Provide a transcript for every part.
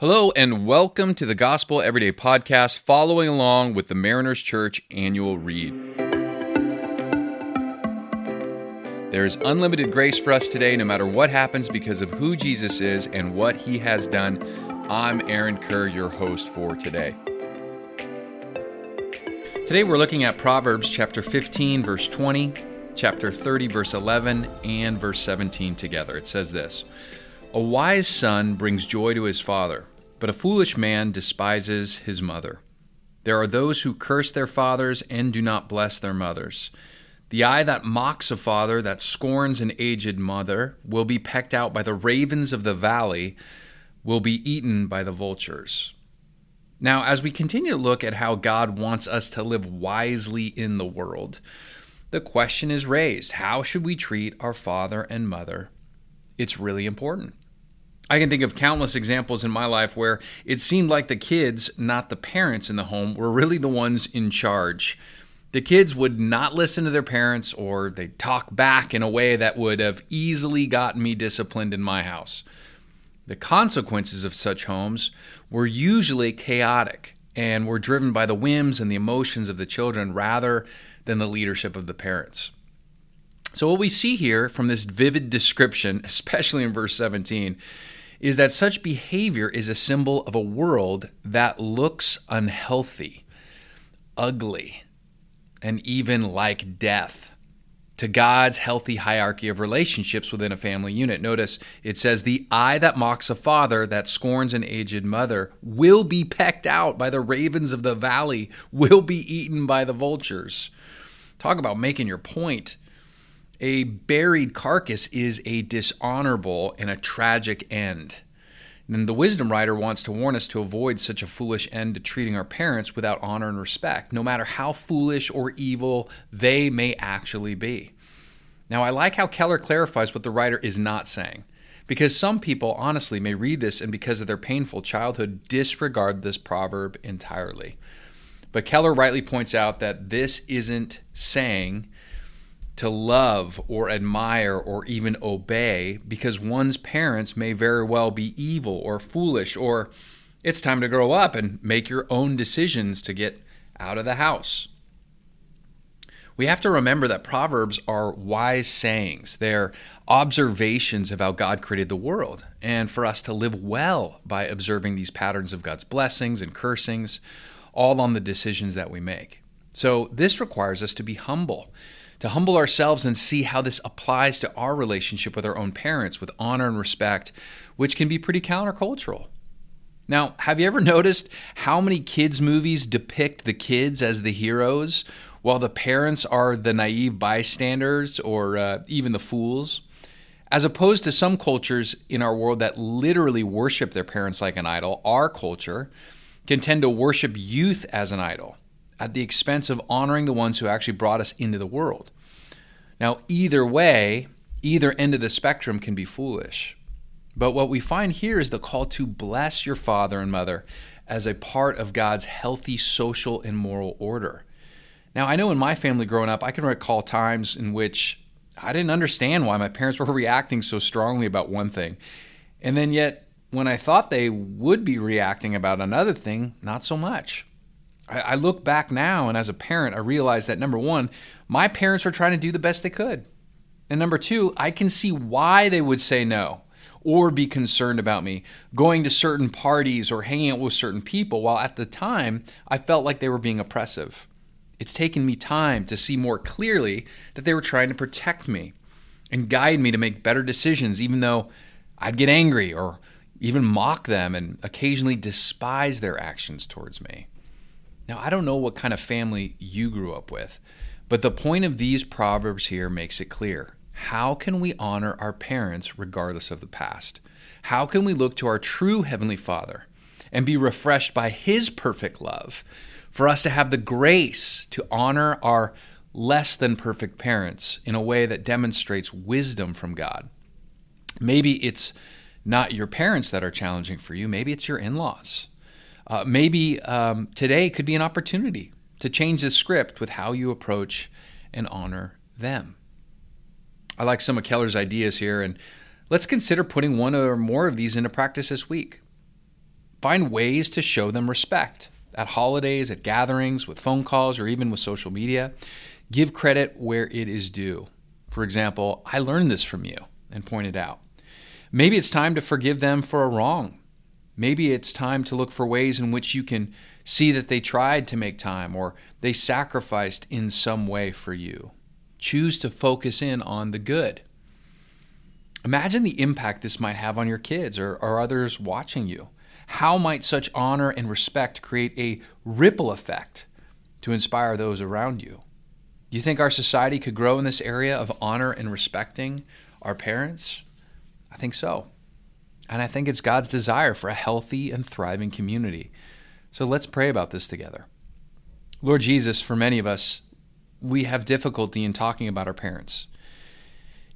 Hello, and welcome to the Gospel Everyday Podcast, following along with the Mariners Church annual read. There is unlimited grace for us today, no matter what happens, because of who Jesus is and what he has done. I'm Aaron Kerr, your host for today. Today we're looking at Proverbs chapter 15, verse 20, chapter 30, verse 11, and verse 17 together. It says this A wise son brings joy to his father but a foolish man despises his mother. There are those who curse their fathers and do not bless their mothers. The eye that mocks a father, that scorns an aged mother, will be pecked out by the ravens of the valley, will be eaten by the vultures. Now, as we continue to look at how God wants us to live wisely in the world, the question is raised how should we treat our father and mother? It's really important. I can think of countless examples in my life where it seemed like the kids, not the parents in the home, were really the ones in charge. The kids would not listen to their parents or they'd talk back in a way that would have easily gotten me disciplined in my house. The consequences of such homes were usually chaotic and were driven by the whims and the emotions of the children rather than the leadership of the parents. So, what we see here from this vivid description, especially in verse 17, is that such behavior is a symbol of a world that looks unhealthy, ugly, and even like death to God's healthy hierarchy of relationships within a family unit. Notice it says, The eye that mocks a father, that scorns an aged mother, will be pecked out by the ravens of the valley, will be eaten by the vultures. Talk about making your point. A buried carcass is a dishonorable and a tragic end. And the wisdom writer wants to warn us to avoid such a foolish end to treating our parents without honor and respect, no matter how foolish or evil they may actually be. Now, I like how Keller clarifies what the writer is not saying, because some people honestly may read this and because of their painful childhood disregard this proverb entirely. But Keller rightly points out that this isn't saying to love or admire or even obey because one's parents may very well be evil or foolish or it's time to grow up and make your own decisions to get out of the house. We have to remember that Proverbs are wise sayings. They're observations of how God created the world, and for us to live well by observing these patterns of God's blessings and cursings, all on the decisions that we make. So, this requires us to be humble to humble ourselves and see how this applies to our relationship with our own parents with honor and respect, which can be pretty countercultural. Now, have you ever noticed how many kids' movies depict the kids as the heroes while the parents are the naive bystanders or uh, even the fools? As opposed to some cultures in our world that literally worship their parents like an idol, our culture can tend to worship youth as an idol at the expense of honoring the ones who actually brought us into the world. Now, either way, either end of the spectrum can be foolish. But what we find here is the call to bless your father and mother as a part of God's healthy social and moral order. Now, I know in my family growing up, I can recall times in which I didn't understand why my parents were reacting so strongly about one thing. And then yet, when I thought they would be reacting about another thing, not so much. I, I look back now, and as a parent, I realize that number one, my parents were trying to do the best they could. And number two, I can see why they would say no or be concerned about me going to certain parties or hanging out with certain people, while at the time I felt like they were being oppressive. It's taken me time to see more clearly that they were trying to protect me and guide me to make better decisions, even though I'd get angry or even mock them and occasionally despise their actions towards me. Now, I don't know what kind of family you grew up with, but the point of these proverbs here makes it clear. How can we honor our parents regardless of the past? How can we look to our true Heavenly Father and be refreshed by His perfect love for us to have the grace to honor our less than perfect parents in a way that demonstrates wisdom from God? Maybe it's not your parents that are challenging for you, maybe it's your in laws. Uh, maybe um, today could be an opportunity to change the script with how you approach and honor them. I like some of Keller's ideas here, and let's consider putting one or more of these into practice this week. Find ways to show them respect at holidays, at gatherings, with phone calls, or even with social media. Give credit where it is due. For example, I learned this from you and pointed out. Maybe it's time to forgive them for a wrong. Maybe it's time to look for ways in which you can see that they tried to make time or they sacrificed in some way for you. Choose to focus in on the good. Imagine the impact this might have on your kids or, or others watching you. How might such honor and respect create a ripple effect to inspire those around you? Do you think our society could grow in this area of honor and respecting our parents? I think so. And I think it's God's desire for a healthy and thriving community. So let's pray about this together. Lord Jesus, for many of us, we have difficulty in talking about our parents.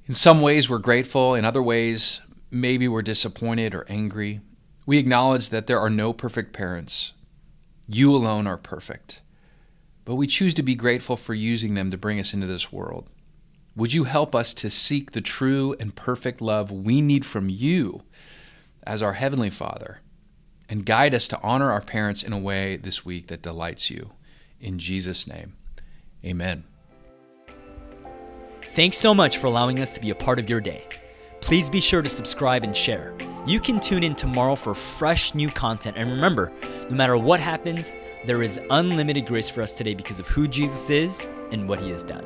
In some ways, we're grateful. In other ways, maybe we're disappointed or angry. We acknowledge that there are no perfect parents. You alone are perfect. But we choose to be grateful for using them to bring us into this world. Would you help us to seek the true and perfect love we need from you as our Heavenly Father and guide us to honor our parents in a way this week that delights you? In Jesus' name, amen. Thanks so much for allowing us to be a part of your day. Please be sure to subscribe and share. You can tune in tomorrow for fresh new content. And remember, no matter what happens, there is unlimited grace for us today because of who Jesus is and what he has done.